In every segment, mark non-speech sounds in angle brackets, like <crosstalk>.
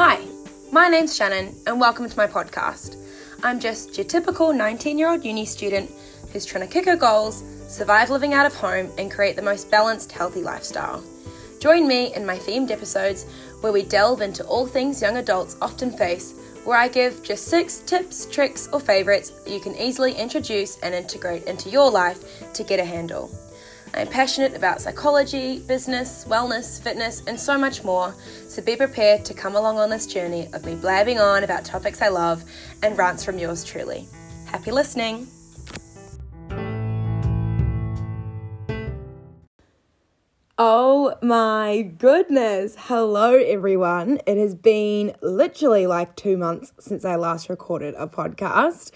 Hi, my name's Shannon, and welcome to my podcast. I'm just your typical 19 year old uni student who's trying to kick her goals, survive living out of home, and create the most balanced, healthy lifestyle. Join me in my themed episodes where we delve into all things young adults often face, where I give just six tips, tricks, or favourites that you can easily introduce and integrate into your life to get a handle. I am passionate about psychology, business, wellness, fitness, and so much more, so be prepared to come along on this journey of me blabbing on about topics I love and rants from yours truly. Happy listening! Oh my goodness. Hello, everyone. It has been literally like two months since I last recorded a podcast.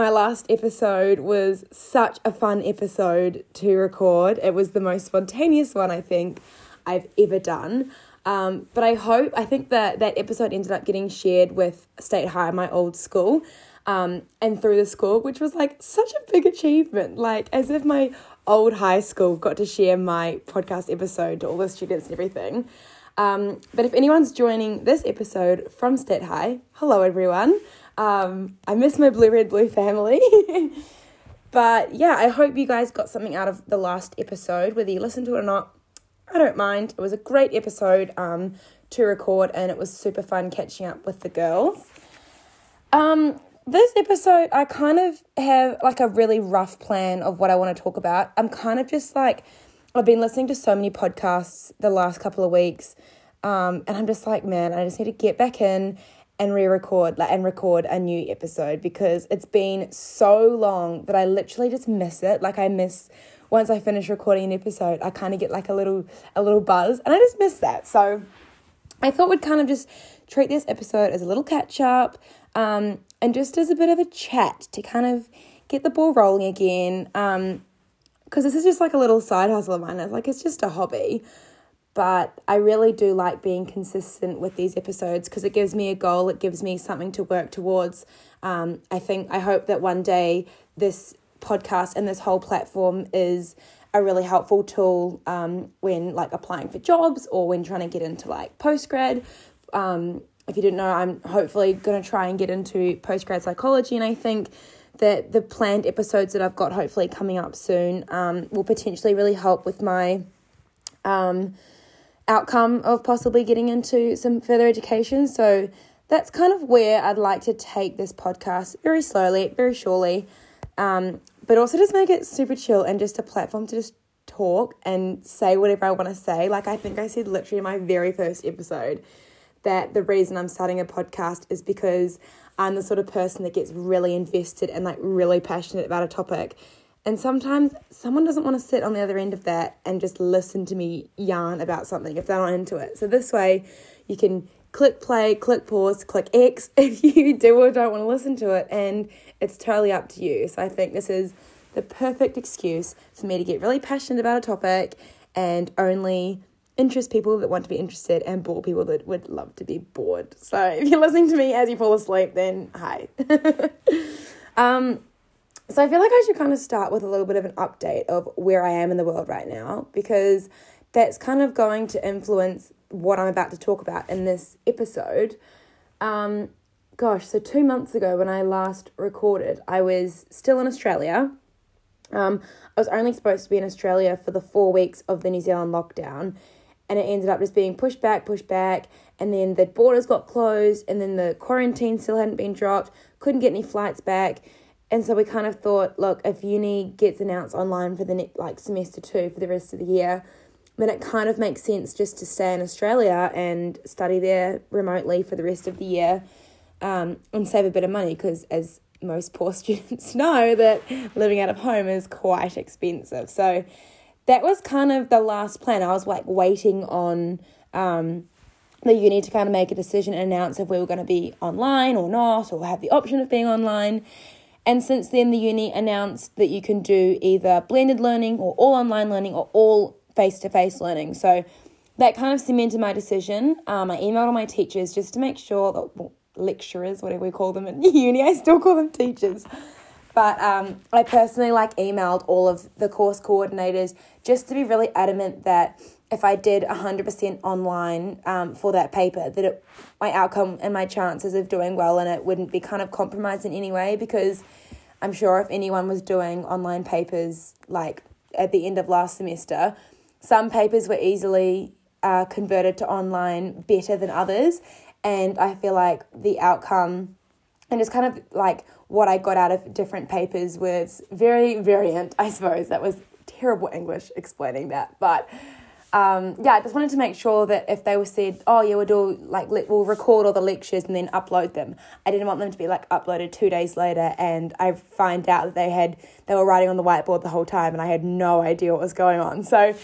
My last episode was such a fun episode to record. It was the most spontaneous one I think I've ever done. Um, but I hope, I think that that episode ended up getting shared with State High, my old school, um, and through the school, which was like such a big achievement. Like, as if my old high school got to share my podcast episode to all the students and everything. Um, but if anyone's joining this episode from State High, hello everyone. Um, I miss my blue, red, blue family. <laughs> but yeah, I hope you guys got something out of the last episode, whether you listened to it or not. I don't mind. It was a great episode um, to record, and it was super fun catching up with the girls. Um, this episode, I kind of have like a really rough plan of what I want to talk about. I'm kind of just like, I've been listening to so many podcasts the last couple of weeks, um, and I'm just like, man, I just need to get back in and re-record like and record a new episode because it's been so long that I literally just miss it. Like I miss once I finish recording an episode, I kind of get like a little a little buzz, and I just miss that. So I thought we'd kind of just treat this episode as a little catch up, um, and just as a bit of a chat to kind of get the ball rolling again. Um, because this is just like a little side hustle of mine. It's like it's just a hobby but I really do like being consistent with these episodes because it gives me a goal, it gives me something to work towards. Um, I think, I hope that one day this podcast and this whole platform is a really helpful tool um, when like applying for jobs or when trying to get into like postgrad. Um, if you didn't know, I'm hopefully going to try and get into postgrad psychology, and I think that the planned episodes that I've got hopefully coming up soon um, will potentially really help with my um, outcome of possibly getting into some further education. So that's kind of where I'd like to take this podcast very slowly, very surely, um, but also just make it super chill and just a platform to just talk and say whatever I want to say. Like I think I said literally in my very first episode that the reason I'm starting a podcast is because I'm the sort of person that gets really invested and like really passionate about a topic and sometimes someone doesn't want to sit on the other end of that and just listen to me yarn about something if they're not into it. So this way you can click play, click pause, click X <laughs> if you do or don't want to listen to it, and it's totally up to you. So I think this is the perfect excuse for me to get really passionate about a topic and only interest people that want to be interested and bore people that would love to be bored. So if you're listening to me as you fall asleep, then hi. <laughs> um, so I feel like I should kind of start with a little bit of an update of where I am in the world right now because that's kind of going to influence what I'm about to talk about in this episode. Um, gosh, so two months ago when I last recorded, I was still in Australia. Um, I was only supposed to be in Australia for the four weeks of the New Zealand lockdown, and it ended up just being pushed back, pushed back, and then the borders got closed, and then the quarantine still hadn't been dropped, couldn't get any flights back and so we kind of thought, look, if uni gets announced online for the next like semester two for the rest of the year, then it kind of makes sense just to stay in Australia and study there remotely for the rest of the year, um, and save a bit of money because as most <laughs> poor students know that living out of home is quite expensive. So that was kind of the last plan. I was like waiting on um, the uni to kind of make a decision and announce if we were going to be online or not, or have the option of being online. And since then, the uni announced that you can do either blended learning or all online learning or all face to face learning. So that kind of cemented my decision. Um, I emailed all my teachers just to make sure that well, lecturers, whatever we call them in <laughs> uni, I still call them teachers. But um, I personally like emailed all of the course coordinators just to be really adamant that if I did 100% online um, for that paper, that it, my outcome and my chances of doing well in it wouldn't be kind of compromised in any way because I'm sure if anyone was doing online papers like at the end of last semester, some papers were easily uh, converted to online better than others. And I feel like the outcome and it's kind of like what I got out of different papers was very variant, I suppose. That was terrible English explaining that. But um, yeah, I just wanted to make sure that if they were said, oh yeah, we'll do like we'll record all the lectures and then upload them. I didn't want them to be like uploaded two days later, and I find out that they had they were writing on the whiteboard the whole time, and I had no idea what was going on. So,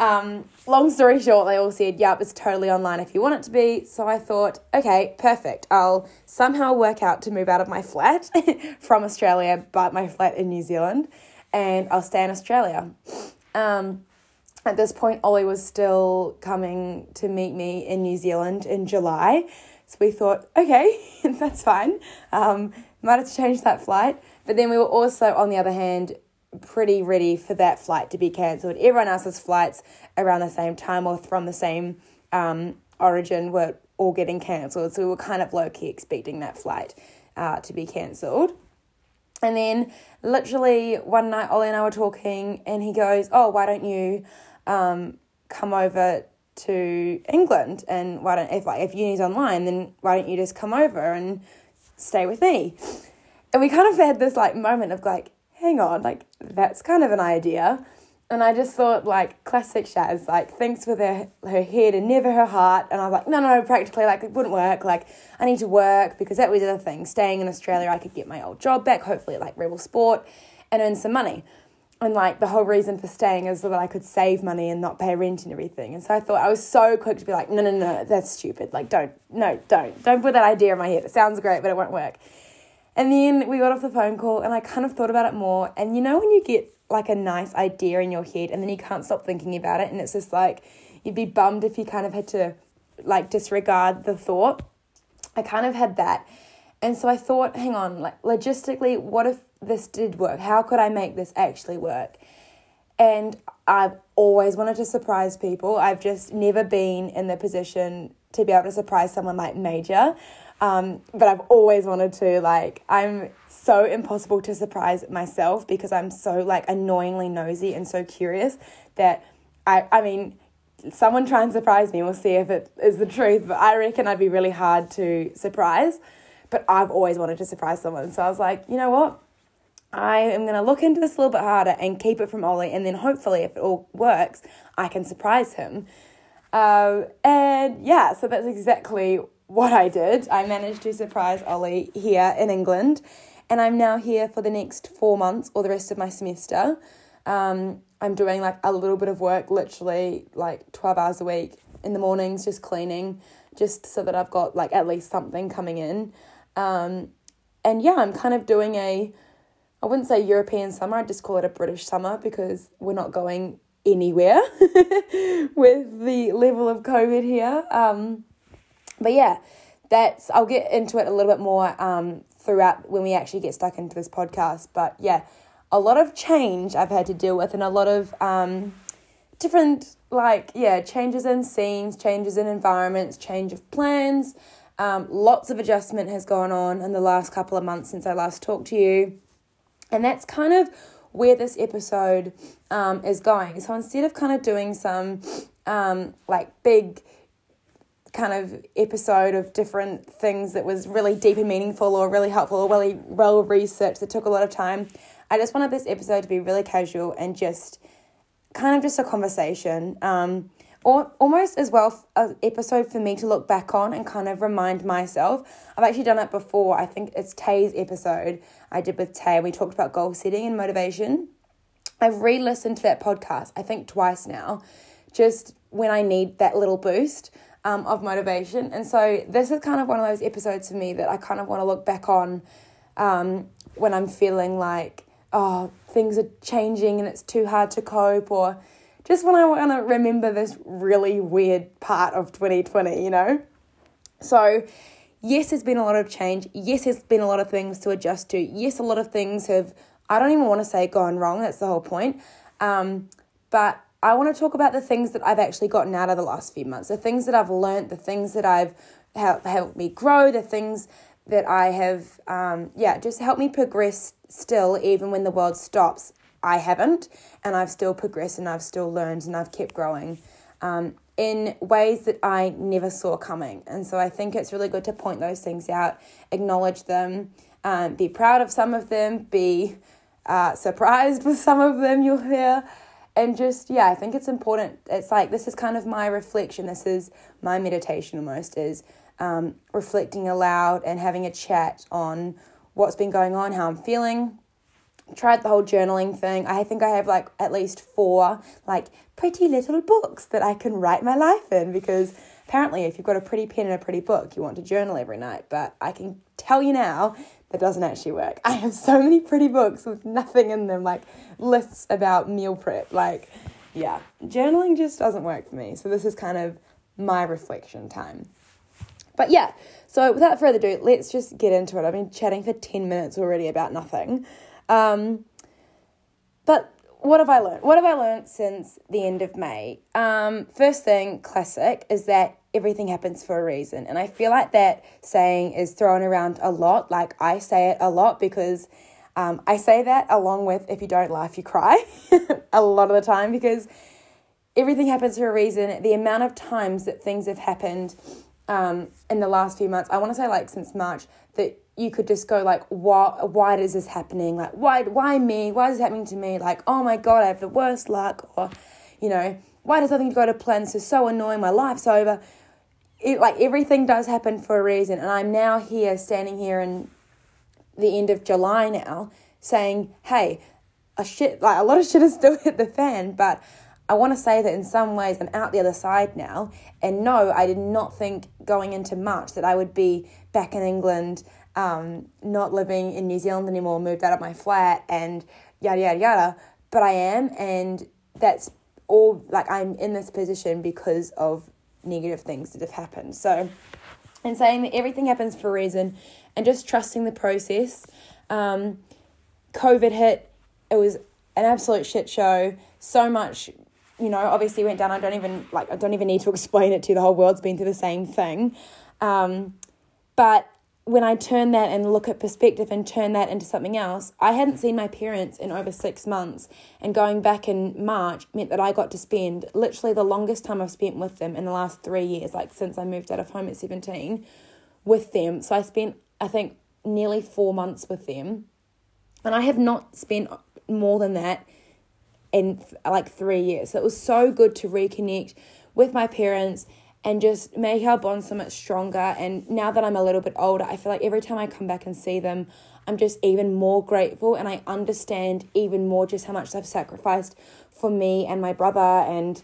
um, long story short, they all said, yep, it's totally online if you want it to be. So I thought, okay, perfect. I'll somehow work out to move out of my flat <laughs> from Australia, but my flat in New Zealand, and I'll stay in Australia. Um, at this point, Ollie was still coming to meet me in New Zealand in July. So we thought, okay, <laughs> that's fine. Um, might have to change that flight. But then we were also, on the other hand, pretty ready for that flight to be cancelled. Everyone else's flights around the same time or from the same um, origin were all getting cancelled. So we were kind of low key expecting that flight uh, to be cancelled. And then, literally, one night, Ollie and I were talking, and he goes, Oh, why don't you um, come over to England and why don't if like if uni's online then why don't you just come over and stay with me? And we kind of had this like moment of like hang on like that's kind of an idea. And I just thought like classic Shaz like thinks with her her head and never her heart. And I was like no no practically like it wouldn't work. Like I need to work because that was the other thing. Staying in Australia I could get my old job back hopefully like Rebel Sport and earn some money and like the whole reason for staying is so that I could save money and not pay rent and everything. And so I thought I was so quick to be like, no, no, no, that's stupid. Like, don't, no, don't, don't put that idea in my head. It sounds great, but it won't work. And then we got off the phone call and I kind of thought about it more. And you know, when you get like a nice idea in your head and then you can't stop thinking about it, and it's just like you'd be bummed if you kind of had to like disregard the thought. I kind of had that. And so I thought, hang on, like logistically, what if this did work? How could I make this actually work? And I've always wanted to surprise people. I've just never been in the position to be able to surprise someone like Major. Um, but I've always wanted to. Like, I'm so impossible to surprise myself because I'm so like annoyingly nosy and so curious that I, I mean, someone try and surprise me. We'll see if it is the truth. But I reckon I'd be really hard to surprise. But I've always wanted to surprise someone. So I was like, you know what? I am going to look into this a little bit harder and keep it from Ollie, and then hopefully, if it all works, I can surprise him. Uh, and yeah, so that's exactly what I did. I managed to surprise Ollie here in England, and I'm now here for the next four months or the rest of my semester. Um, I'm doing like a little bit of work, literally like 12 hours a week in the mornings, just cleaning, just so that I've got like at least something coming in. Um, and yeah, I'm kind of doing a I wouldn't say European summer, I'd just call it a British summer because we're not going anywhere <laughs> with the level of COVID here. Um, but yeah, that's I'll get into it a little bit more um, throughout when we actually get stuck into this podcast. But yeah, a lot of change I've had to deal with, and a lot of um, different like yeah changes in scenes, changes in environments, change of plans. Um, lots of adjustment has gone on in the last couple of months since I last talked to you. And that's kind of where this episode um, is going. So instead of kind of doing some um, like big kind of episode of different things that was really deep and meaningful or really helpful or really well researched that took a lot of time, I just wanted this episode to be really casual and just kind of just a conversation. Um, or almost as well an episode for me to look back on and kind of remind myself. I've actually done it before. I think it's Tay's episode I did with Tay. We talked about goal setting and motivation. I've re-listened to that podcast. I think twice now, just when I need that little boost um, of motivation. And so this is kind of one of those episodes for me that I kind of want to look back on um, when I'm feeling like oh things are changing and it's too hard to cope or just when I want to remember this really weird part of 2020, you know? So, yes, there's been a lot of change. Yes, there's been a lot of things to adjust to. Yes, a lot of things have, I don't even want to say gone wrong, that's the whole point. Um, but I want to talk about the things that I've actually gotten out of the last few months, the things that I've learned, the things that I've helped, helped me grow, the things that I have, um, yeah, just helped me progress still, even when the world stops. I haven't, and I've still progressed and I've still learned and I've kept growing um, in ways that I never saw coming. And so I think it's really good to point those things out, acknowledge them, um, be proud of some of them, be uh, surprised <laughs> with some of them you'll hear. And just, yeah, I think it's important. It's like this is kind of my reflection. This is my meditation almost, is um, reflecting aloud and having a chat on what's been going on, how I'm feeling. Tried the whole journaling thing. I think I have like at least four like pretty little books that I can write my life in because apparently if you've got a pretty pen and a pretty book, you want to journal every night. But I can tell you now that doesn't actually work. <laughs> I have so many pretty books with nothing in them, like lists about meal prep. Like, yeah, journaling just doesn't work for me. So this is kind of my reflection time. But yeah, so without further ado, let's just get into it. I've been chatting for 10 minutes already about nothing. Um, but what have I learned? What have I learned since the end of May? Um, first thing, classic, is that everything happens for a reason. And I feel like that saying is thrown around a lot. Like I say it a lot because um, I say that along with if you don't laugh, you cry <laughs> a lot of the time because everything happens for a reason. The amount of times that things have happened um, in the last few months, I want to say like since March, that you could just go like, why, why is this happening? Like, why, why me? Why is this happening to me? Like, oh my God, I have the worst luck. Or, you know, why does nothing go to plan? This is so annoying. My life's over. It, like everything does happen for a reason. And I'm now here, standing here in the end of July now, saying, hey, a shit, like a lot of shit has still hit the fan, but I want to say that in some ways I'm out the other side now. And no, I did not think going into March that I would be back in England, um, not living in New Zealand anymore, moved out of my flat and yada, yada, yada. But I am. And that's all like I'm in this position because of negative things that have happened. So, and saying that everything happens for a reason and just trusting the process. Um, COVID hit, it was an absolute shit show. So much you know, obviously went down. I don't even like I don't even need to <laughs> explain it to you. The whole world's been through the same thing. Um, but when I turn that and look at perspective and turn that into something else, I hadn't seen my parents in over six months. And going back in March meant that I got to spend literally the longest time I've spent with them in the last three years, like since I moved out of home at 17, with them. So I spent, I think, nearly four months with them. And I have not spent more than that in like three years. So it was so good to reconnect with my parents and just make our bond so much stronger. And now that I'm a little bit older, I feel like every time I come back and see them, I'm just even more grateful and I understand even more just how much they've sacrificed for me and my brother and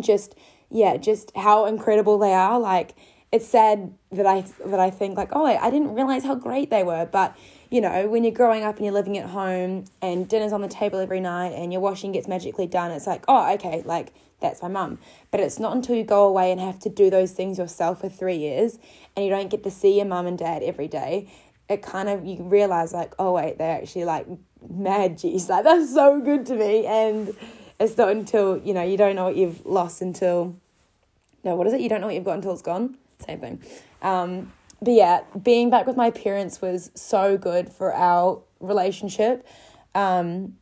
just yeah, just how incredible they are. Like it's sad that I that I think like, oh, I didn't realize how great they were, but you know, when you're growing up and you're living at home and dinner's on the table every night and your washing gets magically done, it's like, oh, okay, like that's my mum. But it's not until you go away and have to do those things yourself for three years and you don't get to see your mum and dad every day, it kind of, you realize, like, oh, wait, they're actually like mad G's. Like, that's so good to me. And it's not until, you know, you don't know what you've lost until, no, what is it? You don't know what you've got until it's gone? Same thing. Um, but yeah, being back with my parents was so good for our relationship. Um,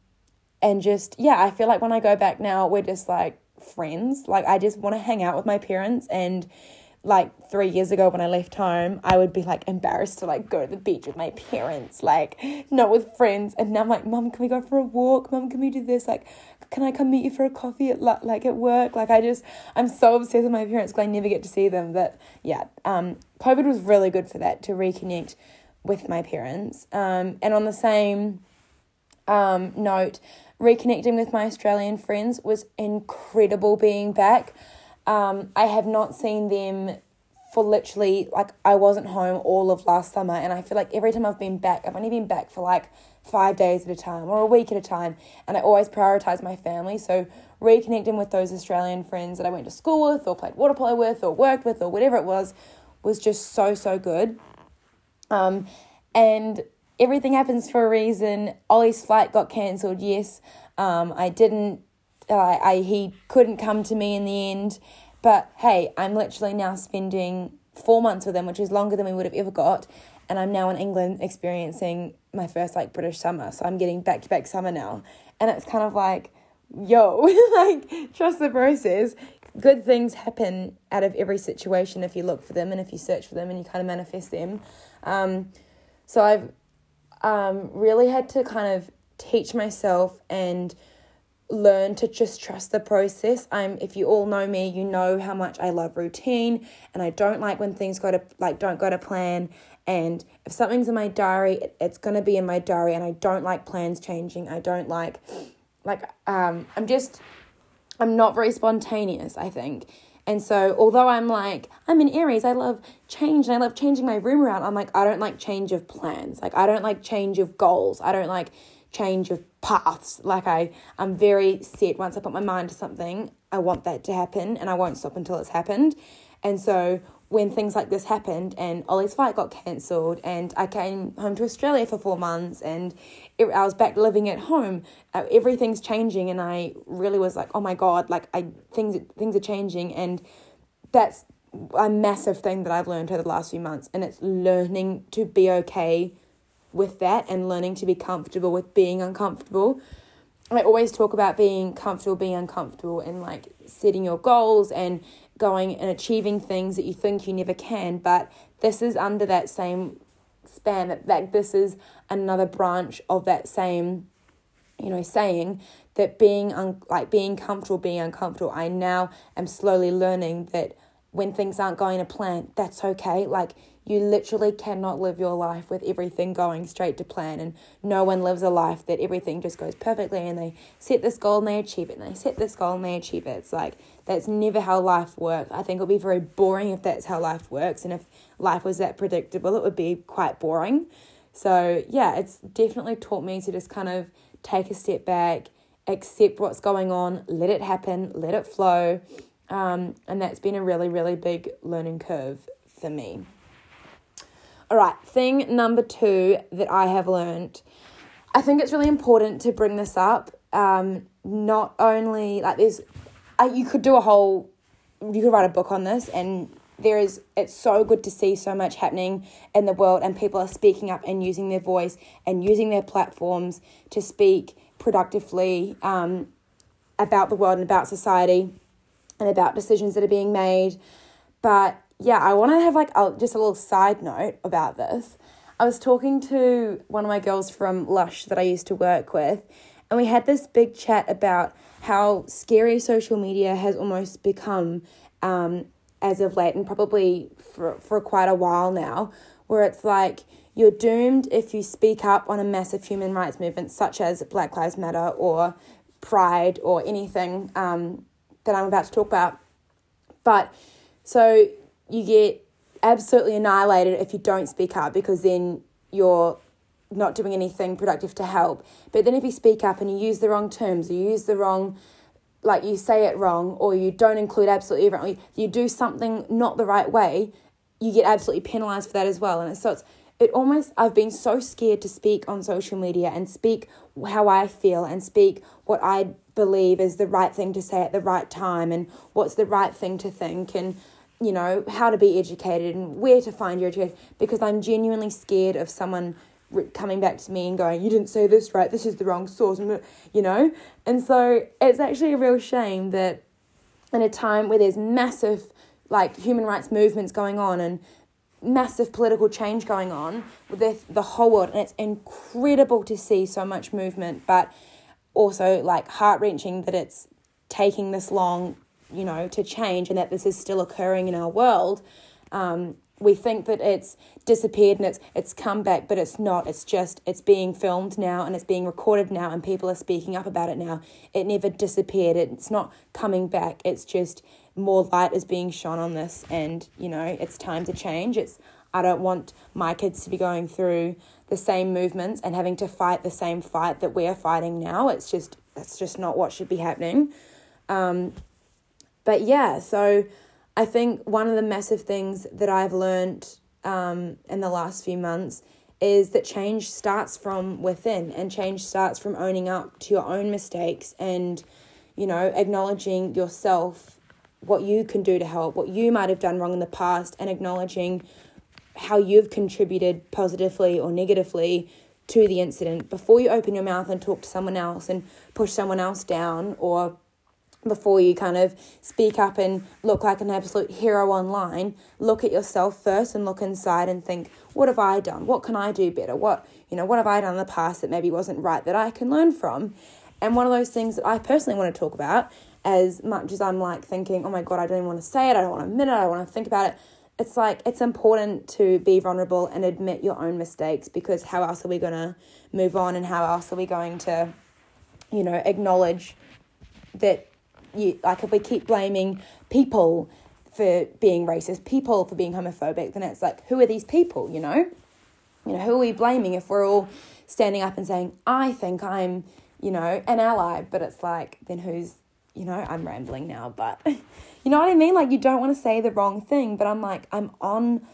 and just, yeah, I feel like when I go back now, we're just like friends. Like, I just want to hang out with my parents. And like three years ago when I left home, I would be like embarrassed to like go to the beach with my parents, like not with friends. And now I'm like, Mom, can we go for a walk? Mom, can we do this? Like, can I come meet you for a coffee at like at work? Like I just I'm so obsessed with my parents because I never get to see them. But yeah, um, COVID was really good for that to reconnect with my parents. Um, and on the same um, note, reconnecting with my Australian friends was incredible being back. Um, I have not seen them for literally like I wasn't home all of last summer, and I feel like every time I've been back, I've only been back for like five days at a time or a week at a time. And I always prioritize my family. So reconnecting with those Australian friends that I went to school with or played water polo with or worked with or whatever it was was just so, so good. Um, and everything happens for a reason. Ollie's flight got cancelled, yes. Um, I didn't I, I he couldn't come to me in the end. But hey, I'm literally now spending four months with him, which is longer than we would have ever got. And I'm now in England experiencing my first like British summer. So I'm getting back to back summer now. And it's kind of like, yo, <laughs> like trust the process. Good things happen out of every situation if you look for them and if you search for them and you kind of manifest them. Um, so I've um, really had to kind of teach myself and learn to just trust the process. I'm if you all know me, you know how much I love routine and I don't like when things go to like don't go to plan and if something's in my diary, it's going to be in my diary and I don't like plans changing. I don't like like um I'm just I'm not very spontaneous, I think. And so, although I'm like, I'm in Aries, I love change and I love changing my room around, I'm like, I don't like change of plans. Like, I don't like change of goals. I don't like change of paths. Like I, I'm very set. Once I put my mind to something, I want that to happen, and I won't stop until it's happened. And so when things like this happened, and Ollie's fight got cancelled, and I came home to Australia for four months, and it, I was back living at home. Uh, everything's changing, and I really was like, oh my god, like I things things are changing, and that's a massive thing that I've learned over the last few months, and it's learning to be okay with that and learning to be comfortable with being uncomfortable. I always talk about being comfortable, being uncomfortable, and like setting your goals and going and achieving things that you think you never can. But this is under that same span that, that this is another branch of that same, you know, saying that being un- like being comfortable, being uncomfortable. I now am slowly learning that when things aren't going to plan, that's okay. Like you literally cannot live your life with everything going straight to plan, and no one lives a life that everything just goes perfectly and they set this goal and they achieve it, and they set this goal and they achieve it. It's like that's never how life works. I think it would be very boring if that's how life works, and if life was that predictable, it would be quite boring. So, yeah, it's definitely taught me to just kind of take a step back, accept what's going on, let it happen, let it flow. Um, and that's been a really, really big learning curve for me. All right, thing number two that I have learned. I think it's really important to bring this up. Um, not only like there's, uh, you could do a whole, you could write a book on this, and there is. It's so good to see so much happening in the world, and people are speaking up and using their voice and using their platforms to speak productively um, about the world and about society, and about decisions that are being made. But yeah, I want to have like a, just a little side note about this. I was talking to one of my girls from Lush that I used to work with, and we had this big chat about how scary social media has almost become um, as of late, and probably for, for quite a while now, where it's like you're doomed if you speak up on a massive human rights movement such as Black Lives Matter or Pride or anything um, that I'm about to talk about. But so you get absolutely annihilated if you don't speak up because then you're not doing anything productive to help. But then if you speak up and you use the wrong terms, you use the wrong, like you say it wrong, or you don't include absolutely everyone, you do something not the right way, you get absolutely penalized for that as well. And so it's it almost I've been so scared to speak on social media and speak how I feel and speak what I believe is the right thing to say at the right time and what's the right thing to think and you know, how to be educated and where to find your education because I'm genuinely scared of someone coming back to me and going, You didn't say this right, this is the wrong source, you know? And so it's actually a real shame that in a time where there's massive, like, human rights movements going on and massive political change going on with the whole world, and it's incredible to see so much movement, but also, like, heart wrenching that it's taking this long you know, to change and that this is still occurring in our world. Um, we think that it's disappeared and it's it's come back, but it's not. It's just it's being filmed now and it's being recorded now and people are speaking up about it now. It never disappeared. It's not coming back. It's just more light is being shone on this and, you know, it's time to change. It's I don't want my kids to be going through the same movements and having to fight the same fight that we're fighting now. It's just that's just not what should be happening. Um, but yeah, so I think one of the massive things that I've learned um, in the last few months is that change starts from within and change starts from owning up to your own mistakes and you know, acknowledging yourself, what you can do to help, what you might have done wrong in the past, and acknowledging how you've contributed positively or negatively to the incident before you open your mouth and talk to someone else and push someone else down or before you kind of speak up and look like an absolute hero online, look at yourself first and look inside and think, what have I done? What can I do better? What, you know, what have I done in the past that maybe wasn't right that I can learn from? And one of those things that I personally want to talk about, as much as I'm like thinking, oh my God, I don't even want to say it, I don't want to admit it, I want to think about it. It's like it's important to be vulnerable and admit your own mistakes because how else are we going to move on and how else are we going to, you know, acknowledge that you like if we keep blaming people for being racist, people for being homophobic, then it's like, who are these people, you know? You know, who are we blaming if we're all standing up and saying, I think I'm, you know, an ally, but it's like, then who's, you know, I'm rambling now, but <laughs> you know what I mean? Like, you don't want to say the wrong thing, but I'm like, I'm on,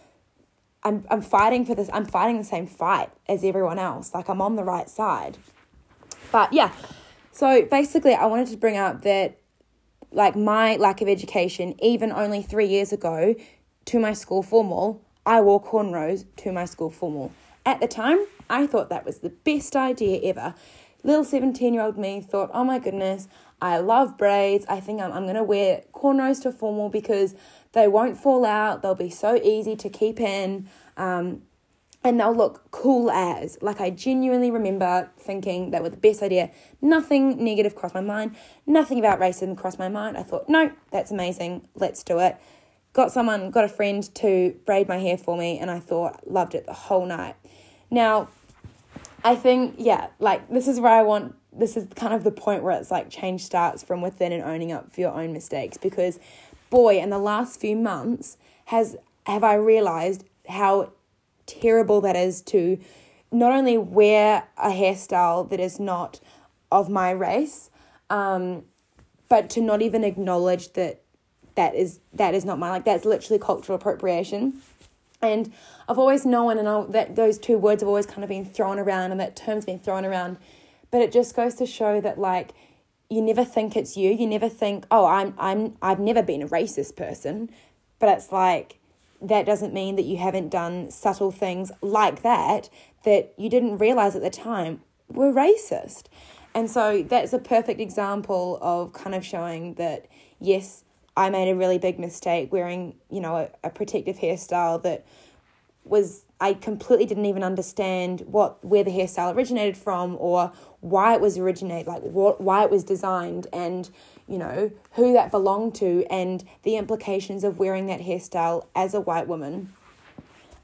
I'm, I'm fighting for this, I'm fighting the same fight as everyone else. Like, I'm on the right side. But yeah, so basically, I wanted to bring up that like my lack of education, even only three years ago, to my school formal, I wore cornrows to my school formal. At the time, I thought that was the best idea ever. Little 17 year old me thought, oh my goodness, I love braids. I think I'm, I'm going to wear cornrows to formal because they won't fall out. They'll be so easy to keep in. Um, and they'll look cool as. Like, I genuinely remember thinking that was the best idea. Nothing negative crossed my mind, nothing about racism crossed my mind. I thought, no, that's amazing, let's do it. Got someone, got a friend to braid my hair for me, and I thought, loved it the whole night. Now, I think, yeah, like, this is where I want, this is kind of the point where it's like change starts from within and owning up for your own mistakes because, boy, in the last few months, has have I realized how terrible that is to not only wear a hairstyle that is not of my race, um, but to not even acknowledge that that is that is not my like that's literally cultural appropriation. And I've always known, and I, that those two words have always kind of been thrown around, and that term's been thrown around. But it just goes to show that like you never think it's you. You never think, oh, I'm I'm I've never been a racist person, but it's like that doesn't mean that you haven't done subtle things like that that you didn't realize at the time were racist. And so that's a perfect example of kind of showing that, yes, I made a really big mistake wearing, you know, a, a protective hairstyle that was I completely didn't even understand what where the hairstyle originated from or why it was originated, like what why it was designed and you know, who that belonged to and the implications of wearing that hairstyle as a white woman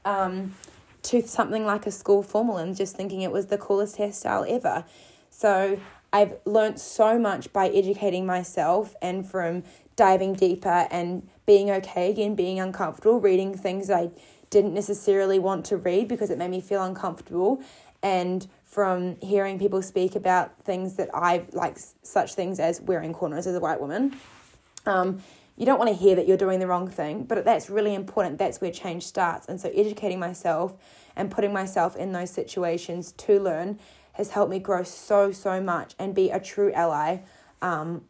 um, to something like a school formal and just thinking it was the coolest hairstyle ever. So I've learnt so much by educating myself and from diving deeper and being okay again, being uncomfortable, reading things I didn't necessarily want to read because it made me feel uncomfortable and from hearing people speak about things that I like, such things as wearing cornrows as a white woman. Um, you don't want to hear that you're doing the wrong thing, but that's really important. That's where change starts. And so, educating myself and putting myself in those situations to learn has helped me grow so, so much and be a true ally um,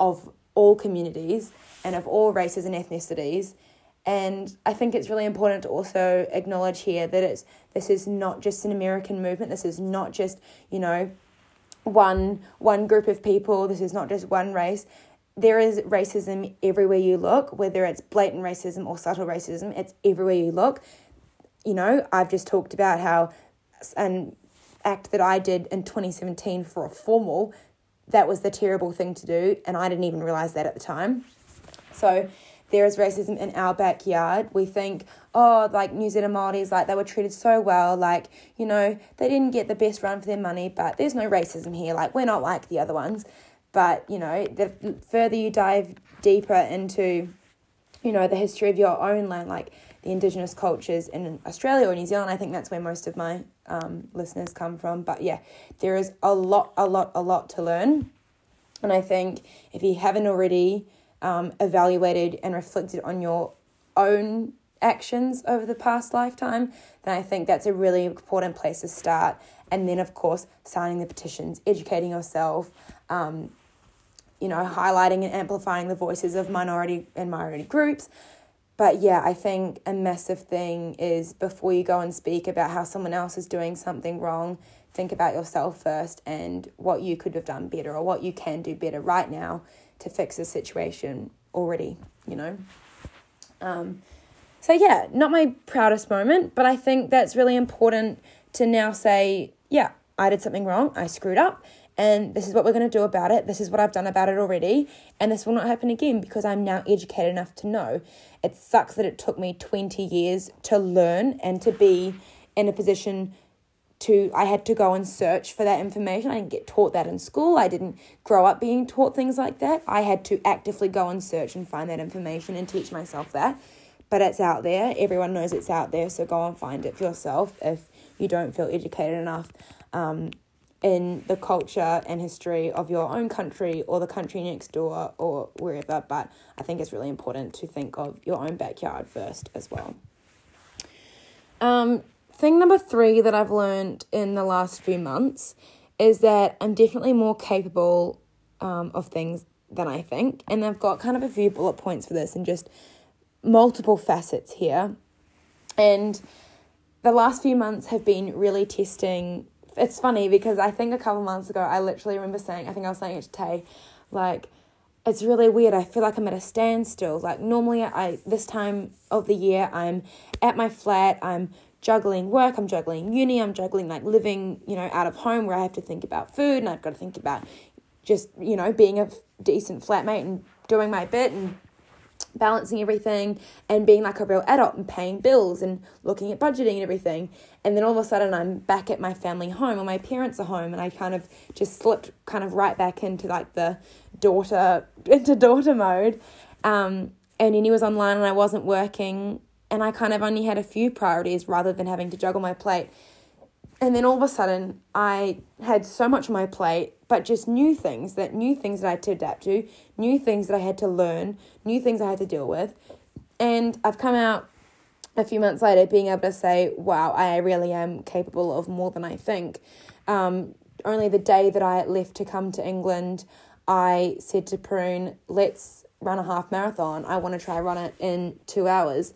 of all communities and of all races and ethnicities and I think it's really important to also acknowledge here that it's this is not just an American movement. This is not just, you know, one one group of people. This is not just one race. There is racism everywhere you look, whether it's blatant racism or subtle racism, it's everywhere you look. You know, I've just talked about how an act that I did in 2017 for a formal, that was the terrible thing to do, and I didn't even realize that at the time. So there is racism in our backyard. We think, oh, like New Zealand Māoris, like they were treated so well, like, you know, they didn't get the best run for their money, but there's no racism here. Like, we're not like the other ones. But, you know, the further you dive deeper into, you know, the history of your own land, like the Indigenous cultures in Australia or New Zealand, I think that's where most of my um, listeners come from. But yeah, there is a lot, a lot, a lot to learn. And I think if you haven't already, um, evaluated and reflected on your own actions over the past lifetime, then I think that's a really important place to start. And then, of course, signing the petitions, educating yourself, um, you know, highlighting and amplifying the voices of minority and minority groups. But yeah, I think a massive thing is before you go and speak about how someone else is doing something wrong, think about yourself first and what you could have done better or what you can do better right now to fix the situation already, you know? Um, so, yeah, not my proudest moment, but I think that's really important to now say, yeah, I did something wrong, I screwed up, and this is what we're going to do about it. This is what I've done about it already, and this will not happen again because I'm now educated enough to know. It sucks that it took me 20 years to learn and to be in a position to I had to go and search for that information. I didn't get taught that in school. I didn't grow up being taught things like that. I had to actively go and search and find that information and teach myself that. But it's out there. Everyone knows it's out there, so go and find it for yourself if you don't feel educated enough um, in the culture and history of your own country or the country next door or wherever. But I think it's really important to think of your own backyard first as well. Um, thing number three that I've learned in the last few months is that I'm definitely more capable um, of things than I think. And I've got kind of a few bullet points for this and just multiple facets here. And the last few months have been really testing. It's funny because I think a couple months ago, I literally remember saying, I think I was saying it to Tay, like, it's really weird. I feel like I'm at a standstill. Like normally I this time of the year I'm at my flat, I'm juggling work, I'm juggling uni, I'm juggling like living, you know, out of home where I have to think about food and I've got to think about just, you know, being a decent flatmate and doing my bit and balancing everything and being like a real adult and paying bills and looking at budgeting and everything. And then all of a sudden I'm back at my family home or my parents are home and I kind of just slipped kind of right back into like the daughter <laughs> into daughter mode. Um and uni was online and I wasn't working and I kind of only had a few priorities rather than having to juggle my plate. And then all of a sudden, I had so much on my plate, but just new things that new things that I had to adapt to, new things that I had to learn, new things I had to deal with. And I've come out a few months later being able to say, wow, I really am capable of more than I think. Um, only the day that I left to come to England, I said to Prune, let's run a half marathon. I want to try run it in two hours.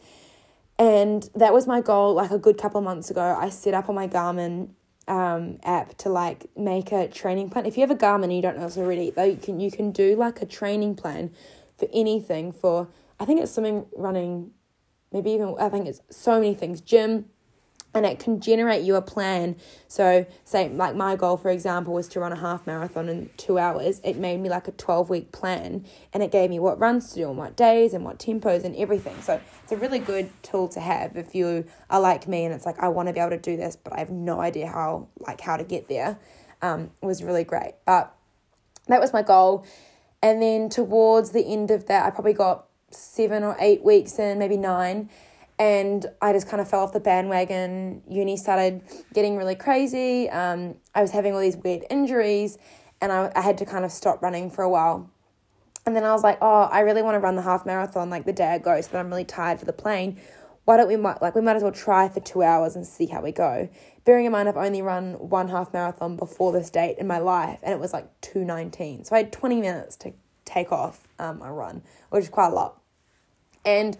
And that was my goal like a good couple of months ago. I set up on my Garmin um, app to like make a training plan. If you have a Garmin and you don't know this already, though, you can you can do like a training plan for anything. For I think it's something running, maybe even I think it's so many things. Gym, and it can generate you a plan. So, say, like my goal, for example, was to run a half marathon in two hours. It made me like a 12 week plan and it gave me what runs to do and what days and what tempos and everything. So, it's a really good tool to have if you are like me and it's like, I want to be able to do this, but I have no idea how, like, how to get there. Um, was really great. But that was my goal. And then towards the end of that, I probably got seven or eight weeks in, maybe nine and I just kind of fell off the bandwagon. Uni started getting really crazy. Um, I was having all these weird injuries, and I, I had to kind of stop running for a while. And then I was like, oh, I really want to run the half marathon like the day I go, but I'm really tired for the plane. Why don't we might like we might as well try for two hours and see how we go. Bearing in mind I've only run one half marathon before this date in my life, and it was like two nineteen. So I had twenty minutes to take off um, a run, which is quite a lot. And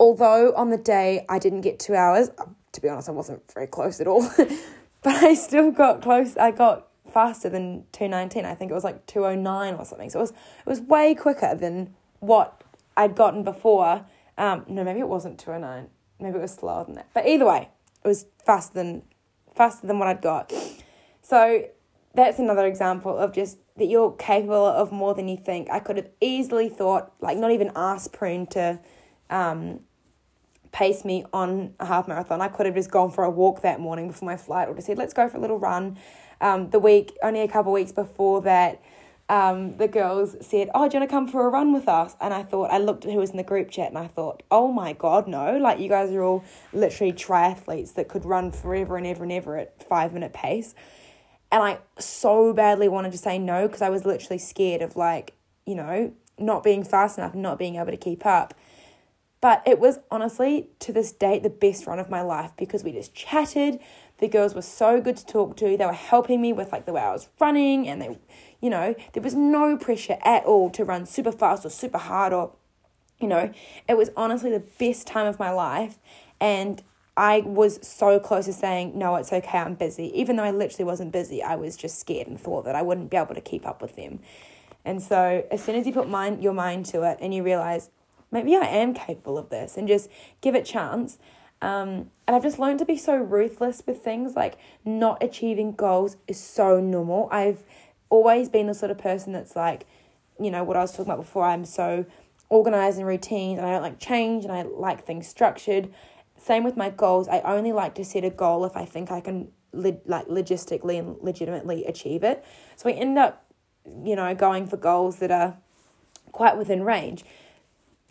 although on the day I didn't get two hours, to be honest, I wasn't very close at all, <laughs> but I still got close. I got faster than 219. I think it was like 209 or something. So it was, it was way quicker than what I'd gotten before. Um, no, maybe it wasn't 209. Maybe it was slower than that. But either way, it was faster than faster than what I'd got. So that's another example of just that you're capable of more than you think. I could have easily thought, like, not even asked Prune to um, pace me on a half marathon. I could have just gone for a walk that morning before my flight or just said, let's go for a little run. Um, the week, only a couple weeks before that, um, the girls said, Oh, do you want to come for a run with us? And I thought, I looked at who was in the group chat and I thought, Oh my God, no. Like, you guys are all literally triathletes that could run forever and ever and ever at five minute pace. And I so badly wanted to say no because I was literally scared of, like, you know, not being fast enough and not being able to keep up. But it was honestly, to this date, the best run of my life because we just chatted. The girls were so good to talk to. They were helping me with like the way I was running and they you know, there was no pressure at all to run super fast or super hard or you know, it was honestly the best time of my life and I was so close to saying, no, it's okay, I'm busy. Even though I literally wasn't busy, I was just scared and thought that I wouldn't be able to keep up with them. And so, as soon as you put mind, your mind to it and you realize, maybe I am capable of this, and just give it chance. Um, and I've just learned to be so ruthless with things. Like, not achieving goals is so normal. I've always been the sort of person that's like, you know, what I was talking about before. I'm so organized and routine, and I don't like change, and I like things structured same with my goals. I only like to set a goal if I think I can li- like logistically and legitimately achieve it. So I end up, you know, going for goals that are quite within range.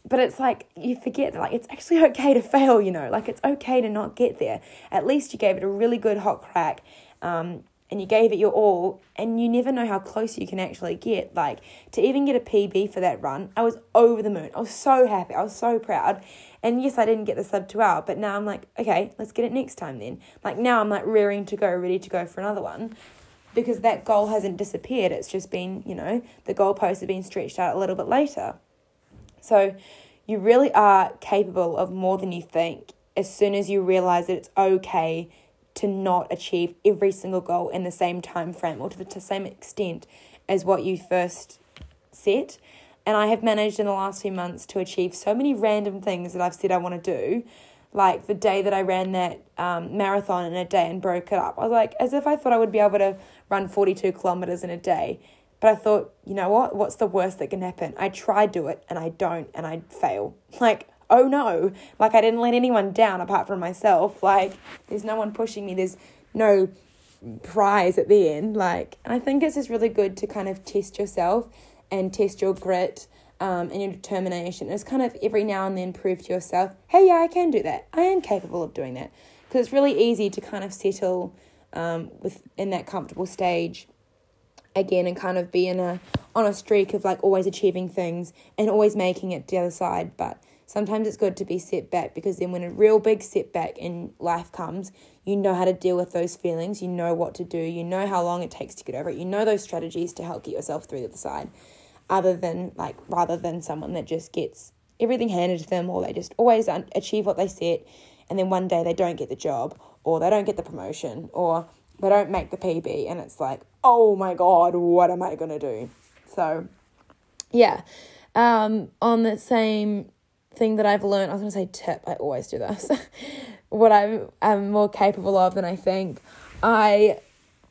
But it's like you forget that like it's actually <laughs> okay to fail, you know, like it's okay to not get there. At least you gave it a really good hot crack. Um, and you gave it your all and you never know how close you can actually get like to even get a pb for that run i was over the moon i was so happy i was so proud and yes, I didn't get the sub two hour, but now I'm like, okay, let's get it next time then. Like now I'm like rearing to go, ready to go for another one because that goal hasn't disappeared. It's just been, you know, the goalposts have been stretched out a little bit later. So you really are capable of more than you think as soon as you realize that it's okay to not achieve every single goal in the same time frame or to the same extent as what you first set and I have managed in the last few months to achieve so many random things that I've said I want to do. Like the day that I ran that um, marathon in a day and broke it up, I was like, as if I thought I would be able to run 42 kilometers in a day. But I thought, you know what? What's the worst that can happen? I try do it and I don't and I fail. <laughs> Like, oh no. Like, I didn't let anyone down apart from myself. Like, there's no one pushing me. There's no prize at the end. Like, I think it's just really good to kind of test yourself and test your grit um, and your determination. It's kind of every now and then prove to yourself, hey, yeah, I can do that. I am capable of doing that. Because it's really easy to kind of settle um, with in that comfortable stage again and kind of be in a on a streak of like always achieving things and always making it to the other side. But sometimes it's good to be set back because then when a real big setback in life comes, you know how to deal with those feelings, you know what to do, you know how long it takes to get over it, you know those strategies to help get yourself through the other side. Other than like rather than someone that just gets everything handed to them or they just always achieve what they set and then one day they don't get the job or they don't get the promotion or they don't make the PB and it's like, oh my god, what am I gonna do? So, yeah. Um, on the same thing that I've learned, I was gonna say tip, I always do this. <laughs> what I'm, I'm more capable of than I think. I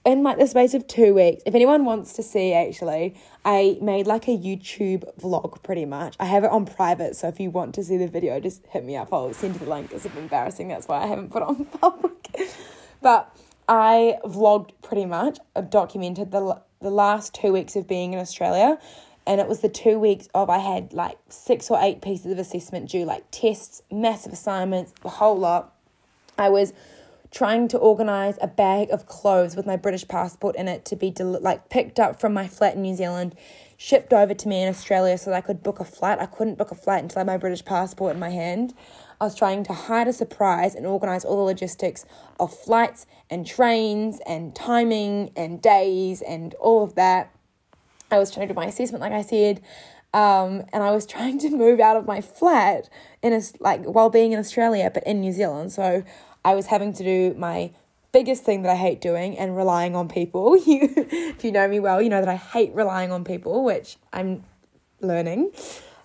in like the space of two weeks, if anyone wants to see, actually, I made like a YouTube vlog pretty much. I have it on private, so if you want to see the video, just hit me up. I'll send you the link. It's embarrassing. That's why I haven't put on <laughs> public. but I vlogged pretty much, I documented the the last two weeks of being in Australia. And it was the two weeks of I had like six or eight pieces of assessment due, like tests, massive assignments, a whole lot. I was trying to organize a bag of clothes with my British passport in it to be del- like picked up from my flat in New Zealand, shipped over to me in Australia so that I could book a flight. I couldn't book a flight until I had my British passport in my hand. I was trying to hide a surprise and organize all the logistics of flights and trains and timing and days and all of that. I was trying to do my assessment, like I said. Um, and I was <laughs> trying to move out of my flat in a, like while being in Australia, but in New Zealand. So I was having to do my biggest thing that I hate doing and relying on people. <laughs> You, if you know me well, you know that I hate relying on people, which I'm learning.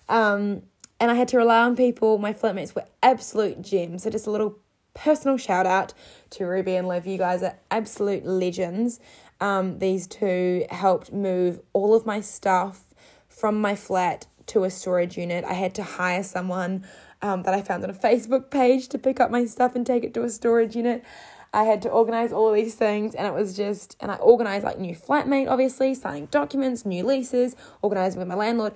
Um, and I had to rely on people. My flatmates were absolute gems. So just a little personal shout out to Ruby and Liv. You guys are absolute legends. Um, these two helped move all of my stuff from my flat to a storage unit. I had to hire someone um, that I found on a Facebook page to pick up my stuff and take it to a storage unit. I had to organize all these things, and it was just, and I organized like new flatmate, obviously, signing documents, new leases, organizing with my landlord.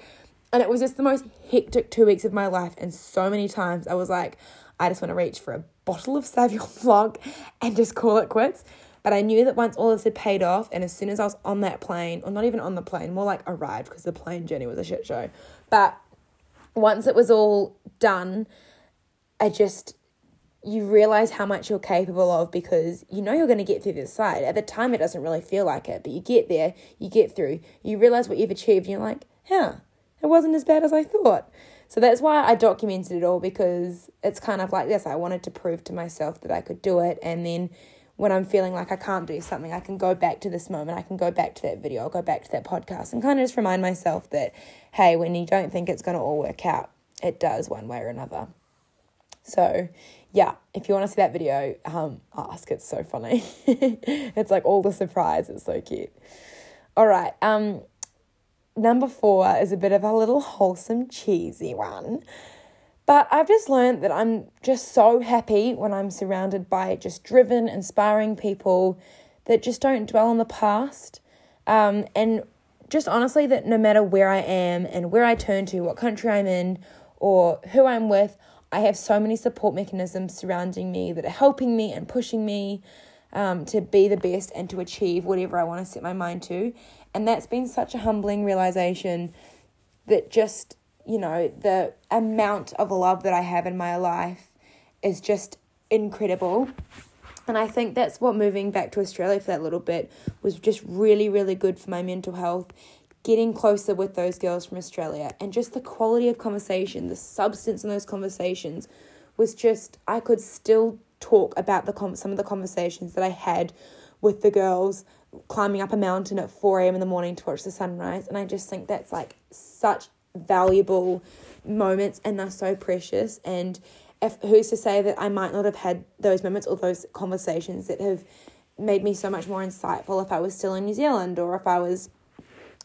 And it was just the most hectic two weeks of my life. And so many times I was like, I just want to reach for a bottle of Sauvignon <laughs> Blanc and just call it quits. But I knew that once all this had paid off, and as soon as I was on that plane, or not even on the plane, more like arrived because the plane journey was a shit show. But once it was all done, I just you realize how much you're capable of because you know you're going to get through this side. At the time, it doesn't really feel like it, but you get there, you get through, you realize what you've achieved, and you're like, yeah, it wasn't as bad as I thought. So that's why I documented it all because it's kind of like this. I wanted to prove to myself that I could do it. And then when I'm feeling like I can't do something, I can go back to this moment. I can go back to that video, I'll go back to that podcast and kind of just remind myself that, hey, when you don't think it's going to all work out, it does one way or another. So, yeah, if you want to see that video, um, ask. It's so funny. <laughs> it's like all the surprise. It's so cute. All right. Um, number four is a bit of a little wholesome, cheesy one. But I've just learned that I'm just so happy when I'm surrounded by just driven, inspiring people that just don't dwell on the past. Um, and just honestly, that no matter where I am and where I turn to, what country I'm in, or who I'm with, I have so many support mechanisms surrounding me that are helping me and pushing me um, to be the best and to achieve whatever I want to set my mind to. And that's been such a humbling realization that just, you know, the amount of love that I have in my life is just incredible. And I think that's what moving back to Australia for that little bit was just really, really good for my mental health. Getting closer with those girls from Australia and just the quality of conversation, the substance in those conversations was just, I could still talk about the some of the conversations that I had with the girls climbing up a mountain at 4 a.m. in the morning to watch the sunrise. And I just think that's like such valuable moments and they're so precious. And if who's to say that I might not have had those moments or those conversations that have made me so much more insightful if I was still in New Zealand or if I was,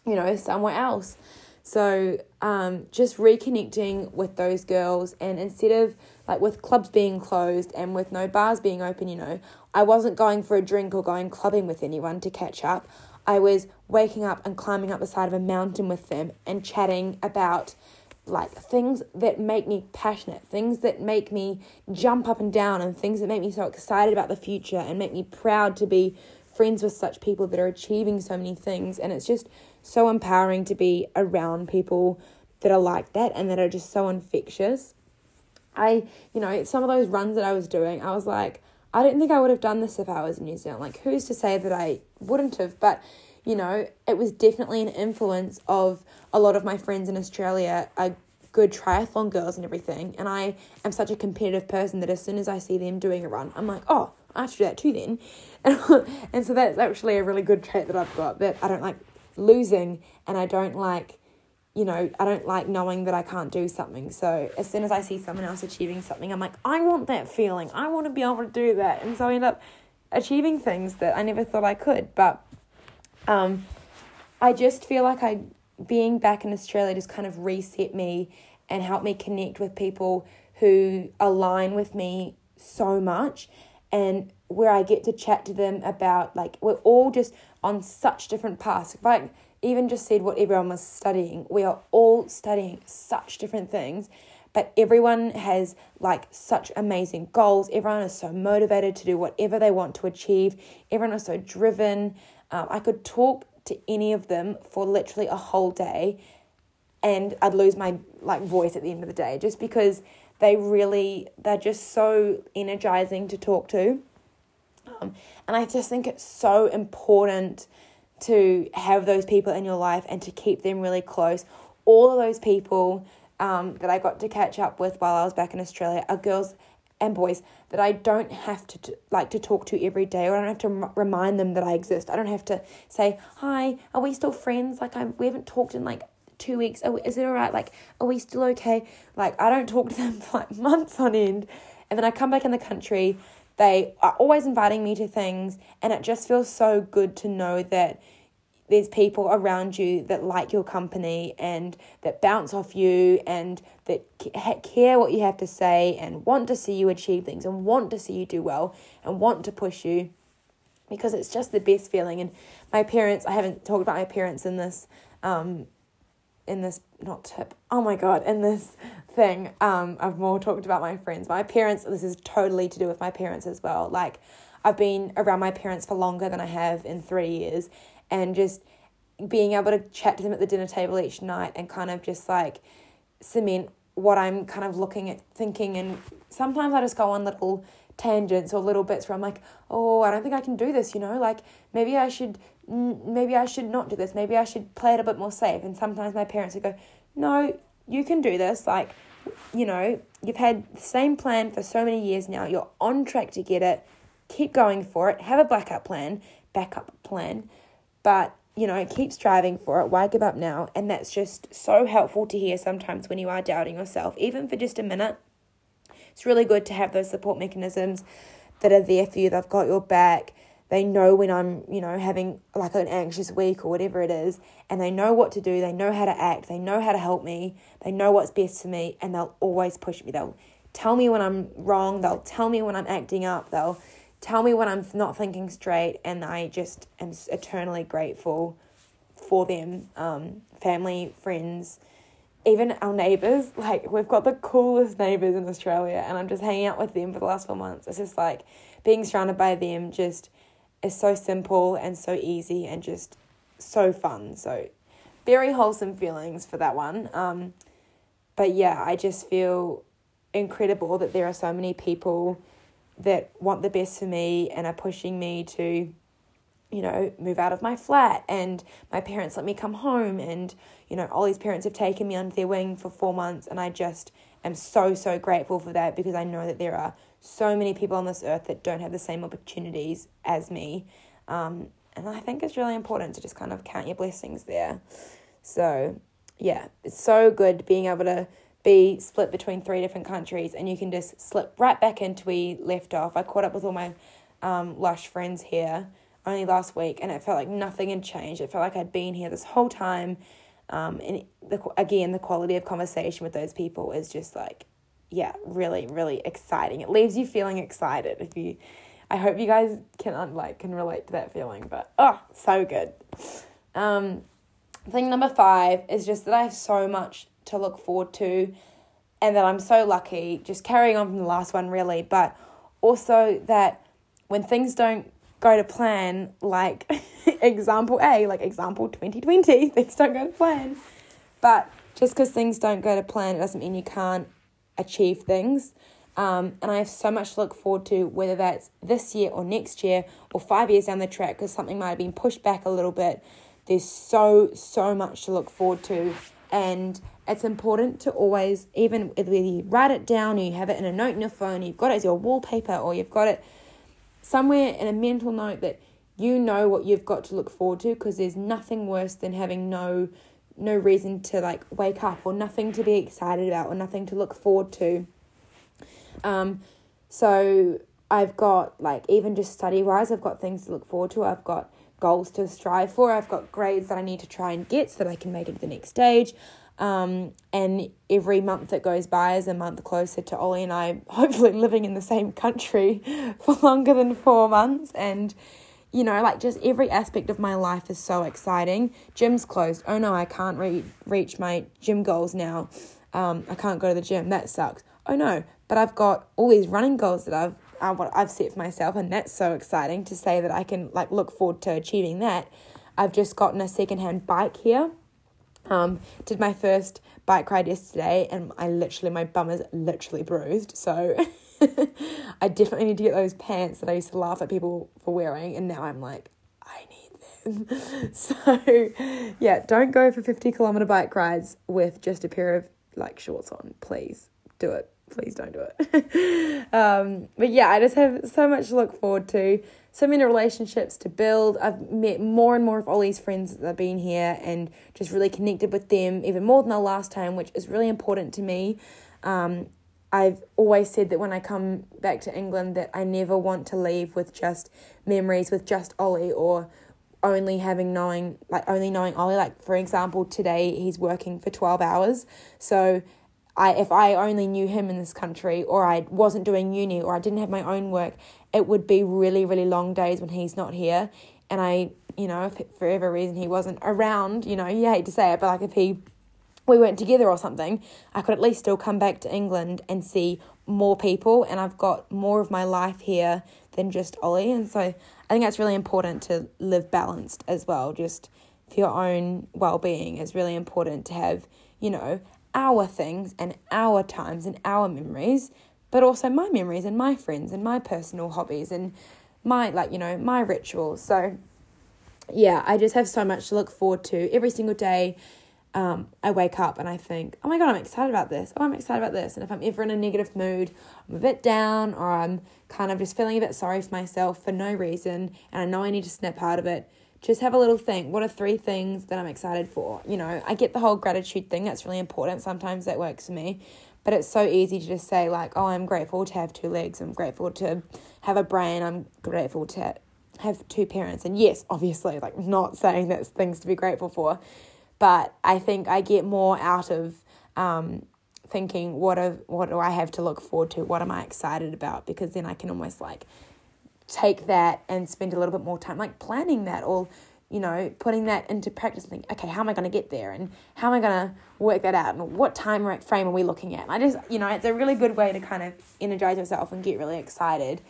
you know, somewhere else. So um, just reconnecting with those girls, and instead of like with clubs being closed and with no bars being open, you know, I wasn't going for a drink or going clubbing with anyone to catch up. I was waking up and climbing up the side of a mountain with them and chatting about like things that make me passionate, things that make me jump up and down, and things that make me so excited about the future and make me proud to be friends with such people that are achieving so many things. And it's just so empowering to be around people that are like that and that are just so infectious. I, you know, some of those runs that I was doing, I was like, I don't think I would have done this if I was in New Zealand. Like, who's to say that I wouldn't have? But, you know, it was definitely an influence of a lot of my friends in Australia are good triathlon girls and everything. And I am such a competitive person that as soon as I see them doing a run, I'm like, oh, I have to do that too then. And, <laughs> and so that's actually a really good trait that I've got that I don't like losing and I don't like, you know, I don't like knowing that I can't do something. So as soon as I see someone else achieving something, I'm like, I want that feeling. I want to be able to do that. And so I end up achieving things that I never thought I could. But um, I just feel like I being back in Australia just kind of reset me and helped me connect with people who align with me so much and where I get to chat to them about like we're all just on such different paths. If I even just said what everyone was studying, we are all studying such different things, but everyone has like such amazing goals. Everyone is so motivated to do whatever they want to achieve. Everyone is so driven. Um, I could talk to any of them for literally a whole day and I'd lose my like voice at the end of the day just because they really they're just so energizing to talk to um, and I just think it's so important to have those people in your life and to keep them really close. All of those people um, that I got to catch up with while I was back in Australia are girls and boys that I don't have to, to like to talk to every day, or I don't have to m- remind them that I exist. I don't have to say, "Hi, are we still friends?" Like I'm, we haven't talked in like two weeks. Oh, is it all right? Like, are we still okay? Like I don't talk to them <laughs> for like months on end, and then I come back in the country they are always inviting me to things, and it just feels so good to know that there's people around you that like your company and that bounce off you and that care what you have to say and want to see you achieve things and want to see you do well and want to push you because it's just the best feeling. And my parents i haven't talked about my parents in this um in this not tip oh my god in this thing. Um, I've more talked about my friends. My parents, this is totally to do with my parents as well. Like, I've been around my parents for longer than I have in three years, and just being able to chat to them at the dinner table each night and kind of just like cement what I'm kind of looking at, thinking, and sometimes I just go on little tangents or little bits where I'm like, oh, I don't think I can do this, you know, like maybe I should, maybe I should not do this, maybe I should play it a bit more safe. And sometimes my parents would go, no, you can do this, like, you know, you've had the same plan for so many years now, you're on track to get it, keep going for it, have a backup plan, backup plan, but you know, keep striving for it. Why give up now? And that's just so helpful to hear sometimes when you are doubting yourself, even for just a minute. It's really good to have those support mechanisms that are there for you. They've got your back. They know when I'm, you know, having like an anxious week or whatever it is, and they know what to do. They know how to act. They know how to help me. They know what's best for me, and they'll always push me. They'll tell me when I'm wrong. They'll tell me when I'm acting up. They'll tell me when I'm not thinking straight, and I just am eternally grateful for them. Um, family, friends, even our neighbors. <laughs> Like we've got the coolest neighbors in Australia, and I'm just hanging out with them for the last four months. It's just like being surrounded by them. Just is so simple and so easy, and just so fun. So very wholesome feelings for that one. Um, but yeah, I just feel incredible that there are so many people that want the best for me and are pushing me to you know, move out of my flat and my parents let me come home and, you know, Ollie's parents have taken me under their wing for four months and I just am so, so grateful for that because I know that there are so many people on this earth that don't have the same opportunities as me. Um, and I think it's really important to just kind of count your blessings there. So, yeah, it's so good being able to be split between three different countries and you can just slip right back into where you left off. I caught up with all my um, lush friends here only last week and it felt like nothing had changed. It felt like I'd been here this whole time. Um, and the, again, the quality of conversation with those people is just like, yeah, really, really exciting. It leaves you feeling excited. If you, I hope you guys can like can relate to that feeling. But oh, so good. Um, thing number five is just that I have so much to look forward to and that I'm so lucky, just carrying on from the last one, really, but also that when things don't go to plan, like <laughs> example A, like example 2020, <laughs> things don't go to plan. But just because things don't go to plan, it doesn't mean you can't achieve things. Um, and I have so much to look forward to, whether that's this year or next year or five years down the track, because something might have been pushed back a little bit. There's so, so much to look forward to. And it's important to always, even whether you write it down or you have it in a note in your phone, you've got it as your wallpaper or you've got it somewhere in a mental note that you know what you've got to look forward to because there's nothing worse than having no no reason to like wake up or nothing to be excited about or nothing to look forward to. Um so i've got like even just study wise i've got things to look forward to. I've got goals to strive for. I've got grades that i need to try and get so that i can make it to the next stage um, and every month that goes by is a month closer to Ollie and I <laughs> hopefully living in the same country <laughs> for longer than four months. And, you know, like just every aspect of my life is so exciting. Gym's closed. Oh no, I can't re- reach my gym goals now. Um, I can't go to the gym. That sucks. Oh no, but I've got all these running goals that I've uh, what I've set for myself, and that's so exciting to say that I can like look forward to achieving that. I've just gotten a secondhand bike here um, did my first bike ride yesterday, and I literally my bum is literally bruised. So <laughs> I definitely need to get those pants that I used to laugh at people for wearing, and now I'm like, I need them. <laughs> so yeah, don't go for fifty kilometer bike rides with just a pair of like shorts on. Please do it. Please don't do it. <laughs> um, but yeah, I just have so much to look forward to so many relationships to build. I've met more and more of Ollie's friends that have been here and just really connected with them even more than the last time, which is really important to me. Um, I've always said that when I come back to England that I never want to leave with just memories with just Ollie or only having knowing like only knowing Ollie. Like for example, today he's working for twelve hours. So I if I only knew him in this country or I wasn't doing uni or I didn't have my own work, it would be really, really long days when he's not here. And I, you know, if for whatever reason he wasn't around, you know, you hate to say it, but like if he we weren't together or something, I could at least still come back to England and see more people and I've got more of my life here than just Ollie. And so I think that's really important to live balanced as well. Just for your own well being, it's really important to have, you know, our things and our times and our memories, but also my memories and my friends and my personal hobbies and my, like, you know, my rituals. So, yeah, I just have so much to look forward to every single day. Um, I wake up and I think, oh my God, I'm excited about this. Oh, I'm excited about this. And if I'm ever in a negative mood, I'm a bit down or I'm kind of just feeling a bit sorry for myself for no reason and I know I need to snap out of it, just have a little think. What are three things that I'm excited for? You know, I get the whole gratitude thing, that's really important. Sometimes that works for me. But it's so easy to just say, like, oh, I'm grateful to have two legs. I'm grateful to have a brain. I'm grateful to have two parents. And yes, obviously, like, not saying that's things to be grateful for. But I think I get more out of um, thinking, what, are, what do I have to look forward to? What am I excited about? Because then I can almost like take that and spend a little bit more time like planning that or you know putting that into practice think okay how am i going to get there? And how am i going to work that out? And what time frame are we looking at? And i just you know it's a really good way to kind of energize yourself and get really excited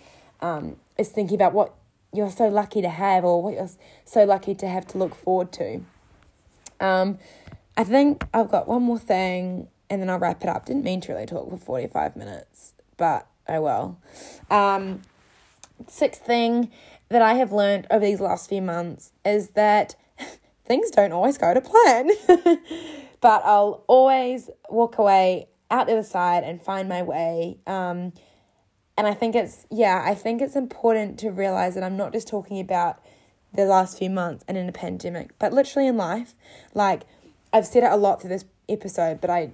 um, is thinking about what you're so lucky to have or what you're so lucky to have to look forward to. Um, i think i've got one more thing and then i'll wrap it up. Didn't mean to really talk for 45 minutes but oh well. Um, sixth thing that I have learned over these last few months is that <laughs> things don't always go to plan. <laughs> but I'll always walk away out the other side and find my way. Um, and I think it's, yeah, I think it's important to realize that I'm not just talking about the last few months and in a pandemic, but literally in life. Like, I've said it a lot through this episode, but I,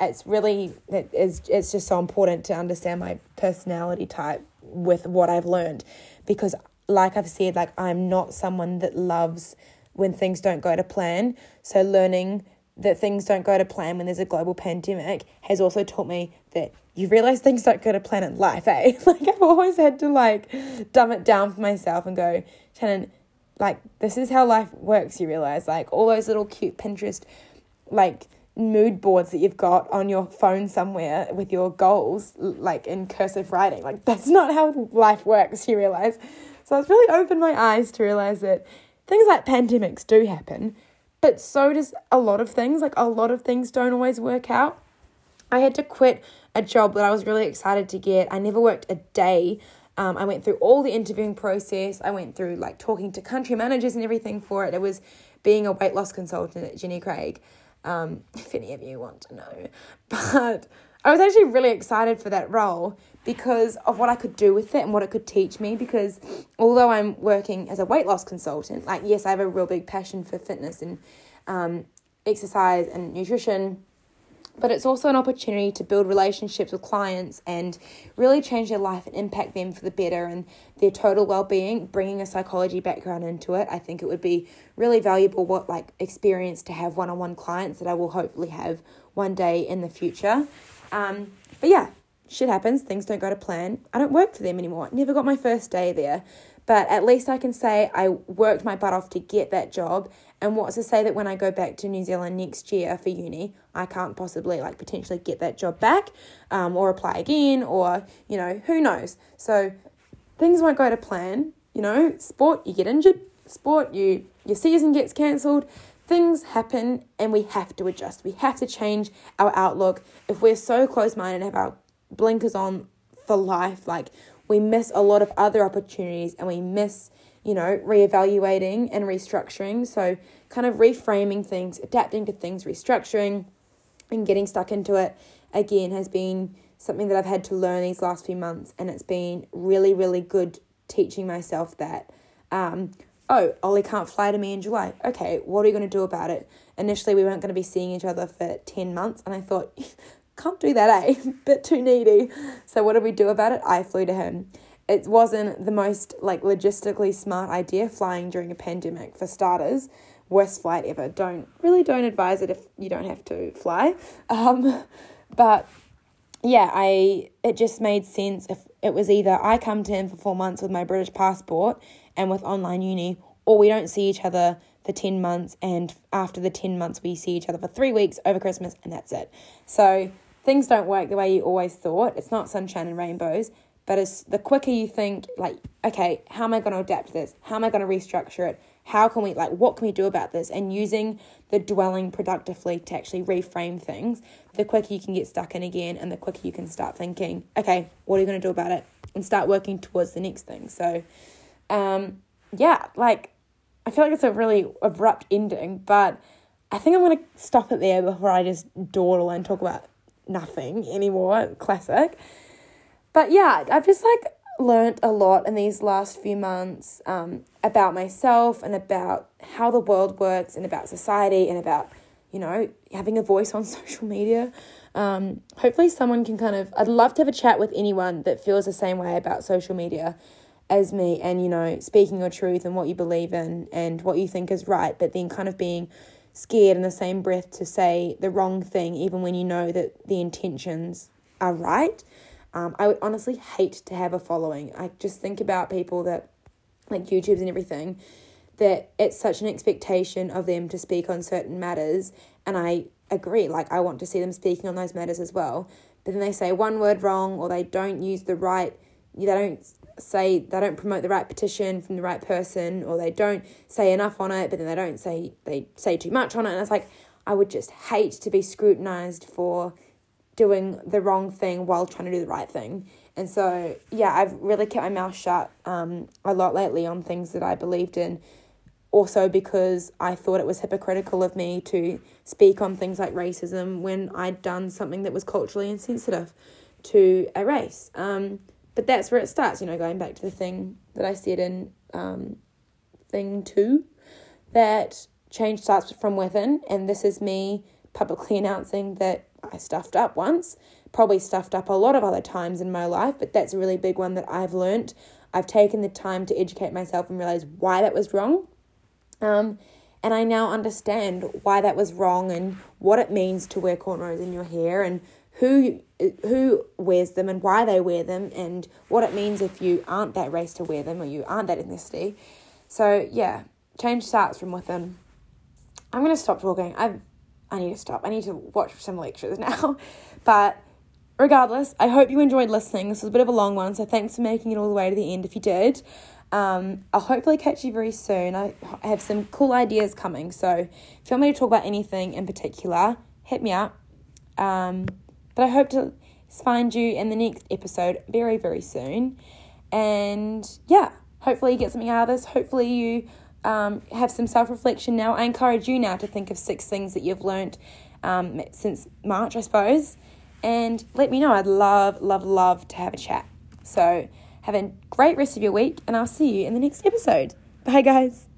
it's really, it is, it's just so important to understand my personality type with what I've learned because like I've said like I'm not someone that loves when things don't go to plan so learning that things don't go to plan when there's a global pandemic has also taught me that you realize things don't go to plan in life, <laughs> eh? Like I've always had to like dumb it down for myself and go, Shannon, like this is how life works, you realize. Like all those little cute Pinterest like mood boards that you've got on your phone somewhere with your goals, like in cursive writing. Like, <laughs> that's not how life works, you realize. So it's really opened my eyes to realize that things like pandemics do happen, but so does a lot of things. Like, a lot of things don't always work out. I had to quit a job that I was really excited to get. I never worked a day. Um, I went through all the interviewing process. I went through like talking to country managers and everything for it. It was being a weight loss consultant at Jenny Craig um, <laughs> if any of you want to know. But I was actually really excited for that role because of what I could do with it and what it could teach me. Because although I'm working as a weight loss consultant, like, yes, I have a real big passion for fitness and um, exercise and nutrition but it's also an opportunity to build relationships with clients and really change their life and impact them for the better and their total well-being. Bringing a psychology background into it i think it would be really valuable what like experience to have one-on-one clients that i will hopefully have one day in the future. Um, but yeah shit happens things don't go to plan. I don't work for them anymore. Never got my first day there. But at least I can say I worked my butt off to get that job. And what's to say that when I go back to New Zealand next year for uni, I can't possibly like potentially get that job back um, or apply again or, you know, who knows. So things won't go to plan. You know, sport, you get injured, sport, you your season gets cancelled. Things happen and we have to adjust. We have to change our outlook. If we're so close minded and have our blinkers on for life, like we miss a lot of other opportunities and we miss, you know, reevaluating and restructuring. So, kind of reframing things, adapting to things, restructuring, and getting stuck into it again has been something that I've had to learn these last few months. And it's been really, really good teaching myself that. Um, oh, Ollie can't fly to me in July. Okay, what are you going to do about it? Initially, we weren't going to be seeing each other for 10 months, and I thought, <laughs> can't do that, eh? <laughs> Bit too needy. So what did we do about it? I flew to him. It wasn't the most like logistically smart idea flying during a pandemic for starters. Worst flight ever. Don't really don't advise it if you don't have to fly. Um, but yeah, I it just made sense if it was either I come to him for four months with my British passport and with online uni, or we don't see each other for 10 months and after the 10 months we see each other for three weeks over Christmas and that's it. So things don't work the way you always thought. It's not sunshine and rainbows, but as the quicker you think, like, okay, how am I going to adapt this? How am I going to restructure it? How can we, like, what can we do about this? And using the the dwelling productively to actually reframe things, the quicker you can get stuck in again and the quicker you can start thinking, okay, what are you going to do about it? And start working towards the next thing. So, um, yeah, like, I feel like it's a really abrupt ending, but I think I'm going to stop it there before I just dawdle and talk about nothing anymore. Classic. But yeah, I've just like learned a lot in these last few months um, about myself and about how the world works and about society and about, you know, having a voice on <laughs> social media. Um, hopefully, someone can kind of, I'd love to have a chat with anyone that feels the same way about social media as me and, you know, speaking your truth and what you believe in and what you think is right, but then kind of being scared in the same breath to say the wrong thing, even when you know that the intentions are right. Um, I would honestly hate to have a following. I just think about people that, like YouTubes and everything, that it's such an expectation of them to speak on certain matters. And I agree, like, I want to see them speaking on those matters as well. But then they say one word wrong, or they don't use the right, they don't say, they don't promote the right petition from the right person, or they don't say enough on it, but then they don't say, they say too much on it. And it's like, I would just hate to be scrutinized for doing the wrong thing while trying to do the right thing. And so, yeah, I've really kept my mouth shut um, a lot lately on things that I believed in. Also, because I thought it was hypocritical of me to speak on things like racism when I'd done something that was culturally insensitive to a race. Um, but that's where it starts, you know, going back to the thing that I said in um, thing two that change starts from within. And this is me publicly <laughs> announcing that I stuffed up once, probably stuffed up a lot of other times in my life, but that's a really big one that I've learned. I've taken the time to educate myself and realize why that was wrong. Um, and I now understand why that was wrong and what it means to wear cornrows in your hair and who who wears them and why they wear them and what it means if you aren't that race to wear them or you aren't that ethnicity. So yeah, change starts from within. I'm gonna stop talking. I've I need to stop. I need to watch some lectures now. <laughs> but regardless, I hope you enjoyed listening. This was a bit of a long one, so thanks for making it all the way to the end if you did. Um, I'll hopefully catch you very soon. I have some cool ideas coming, so if you want me to talk about anything in particular, hit me up. Um, but I hope to find you in the next episode very, very soon. And yeah, hopefully you get something out of this. Hopefully you um, have some self reflection now. I encourage you now to think of six things that you've learned um, since March, I suppose, and let me know. I'd love, love, love to have a chat. So, have a great rest of your week, and I'll see you in the next episode. Bye, guys.